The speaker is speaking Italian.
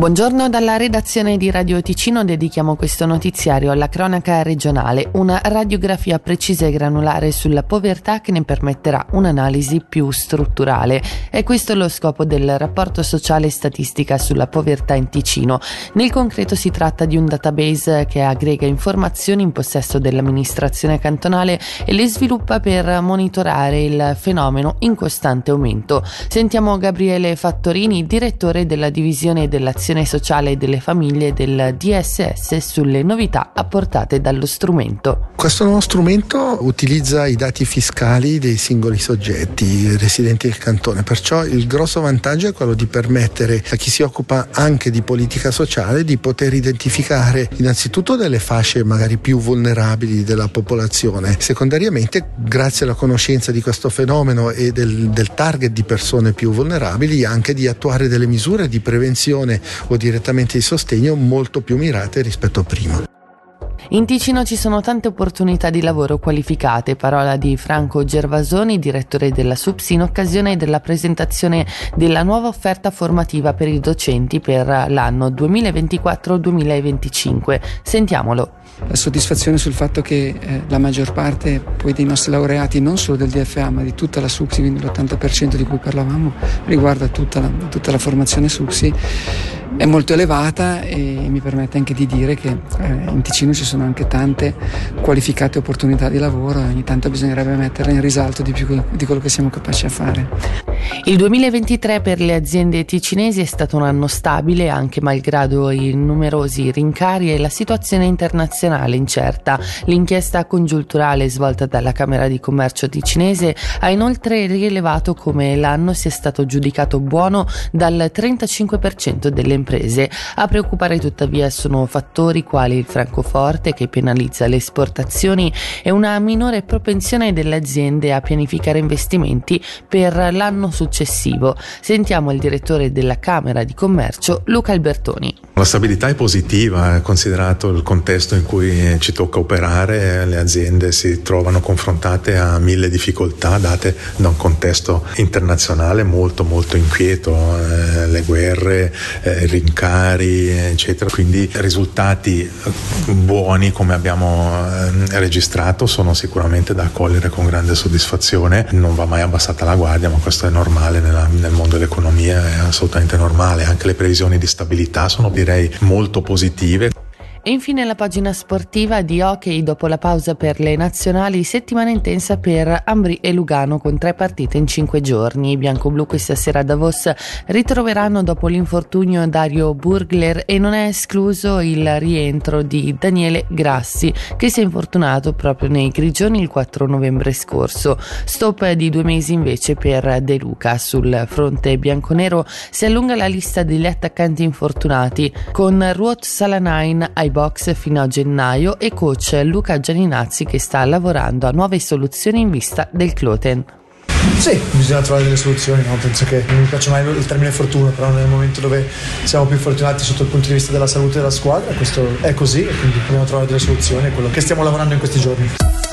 Buongiorno dalla redazione di Radio Ticino dedichiamo questo notiziario alla cronaca regionale, una radiografia precisa e granulare sulla povertà che ne permetterà un'analisi più strutturale. È questo lo scopo del rapporto sociale e statistica sulla povertà in Ticino. Nel concreto si tratta di un database che aggrega informazioni in possesso dell'amministrazione cantonale e le sviluppa per monitorare il fenomeno in costante aumento. Sentiamo Gabriele Fattorini, direttore della divisione dell'azione protezione sociale delle famiglie del DSS sulle novità apportate dallo strumento. Questo nuovo strumento utilizza i dati fiscali dei singoli soggetti residenti del cantone, perciò il grosso vantaggio è quello di permettere a chi si occupa anche di politica sociale di poter identificare innanzitutto delle fasce magari più vulnerabili della popolazione, secondariamente grazie alla conoscenza di questo fenomeno e del, del target di persone più vulnerabili anche di attuare delle misure di prevenzione o direttamente di sostegno molto più mirate rispetto a prima. In Ticino ci sono tante opportunità di lavoro qualificate, parola di Franco Gervasoni, direttore della SUPS, in occasione della presentazione della nuova offerta formativa per i docenti per l'anno 2024-2025. Sentiamolo. Soddisfazione sul fatto che eh, la maggior parte poi dei nostri laureati, non solo del DFA ma di tutta la SUPSI, quindi l'80% di cui parlavamo, riguarda tutta la, tutta la formazione SUPSI è molto elevata e mi permette anche di dire che eh, in Ticino ci sono anche tante qualificate opportunità di lavoro e ogni tanto bisognerebbe metterle in risalto di più di quello che siamo capaci a fare. Il 2023 per le aziende ticinesi è stato un anno stabile anche malgrado i numerosi rincari e la situazione internazionale incerta. L'inchiesta congiunturale svolta dalla Camera di Commercio ticinese ha inoltre rilevato come l'anno sia stato giudicato buono dal 35% delle imprese. A preoccupare tuttavia sono fattori quali il francoforte che penalizza le esportazioni e una minore propensione delle aziende a pianificare investimenti per l'anno successivo. Sentiamo il direttore della Camera di Commercio, Luca Albertoni. La stabilità è positiva, considerato il contesto in cui ci tocca operare, le aziende si trovano confrontate a mille difficoltà date da un contesto internazionale molto molto inquieto, eh, le guerre, eh, rincari, eccetera. Quindi risultati buoni come abbiamo eh, registrato sono sicuramente da accogliere con grande soddisfazione. Non va mai abbassata la guardia, ma questo è normale nella, nel mondo dell'economia, è assolutamente normale. Anche le previsioni di stabilità sono direi molto positive. E infine la pagina sportiva di hockey dopo la pausa per le nazionali, settimana intensa per Ambri e Lugano con tre partite in cinque giorni. I bianco-blu questa sera a Davos ritroveranno dopo l'infortunio Dario Burgler e non è escluso il rientro di Daniele Grassi che si è infortunato proprio nei grigioni il 4 novembre scorso. Stop di due mesi invece per De Luca. Sul fronte bianconero si allunga la lista degli attaccanti infortunati con Ruot Salanain ai box fino a gennaio e coach Luca Gianinazzi che sta lavorando a nuove soluzioni in vista del Cloten. Sì, bisogna trovare delle soluzioni, no? penso che non mi piace mai il termine fortuna, però nel momento dove siamo più fortunati sotto il punto di vista della salute della squadra, questo è così e quindi dobbiamo trovare delle soluzioni, è quello che stiamo lavorando in questi giorni.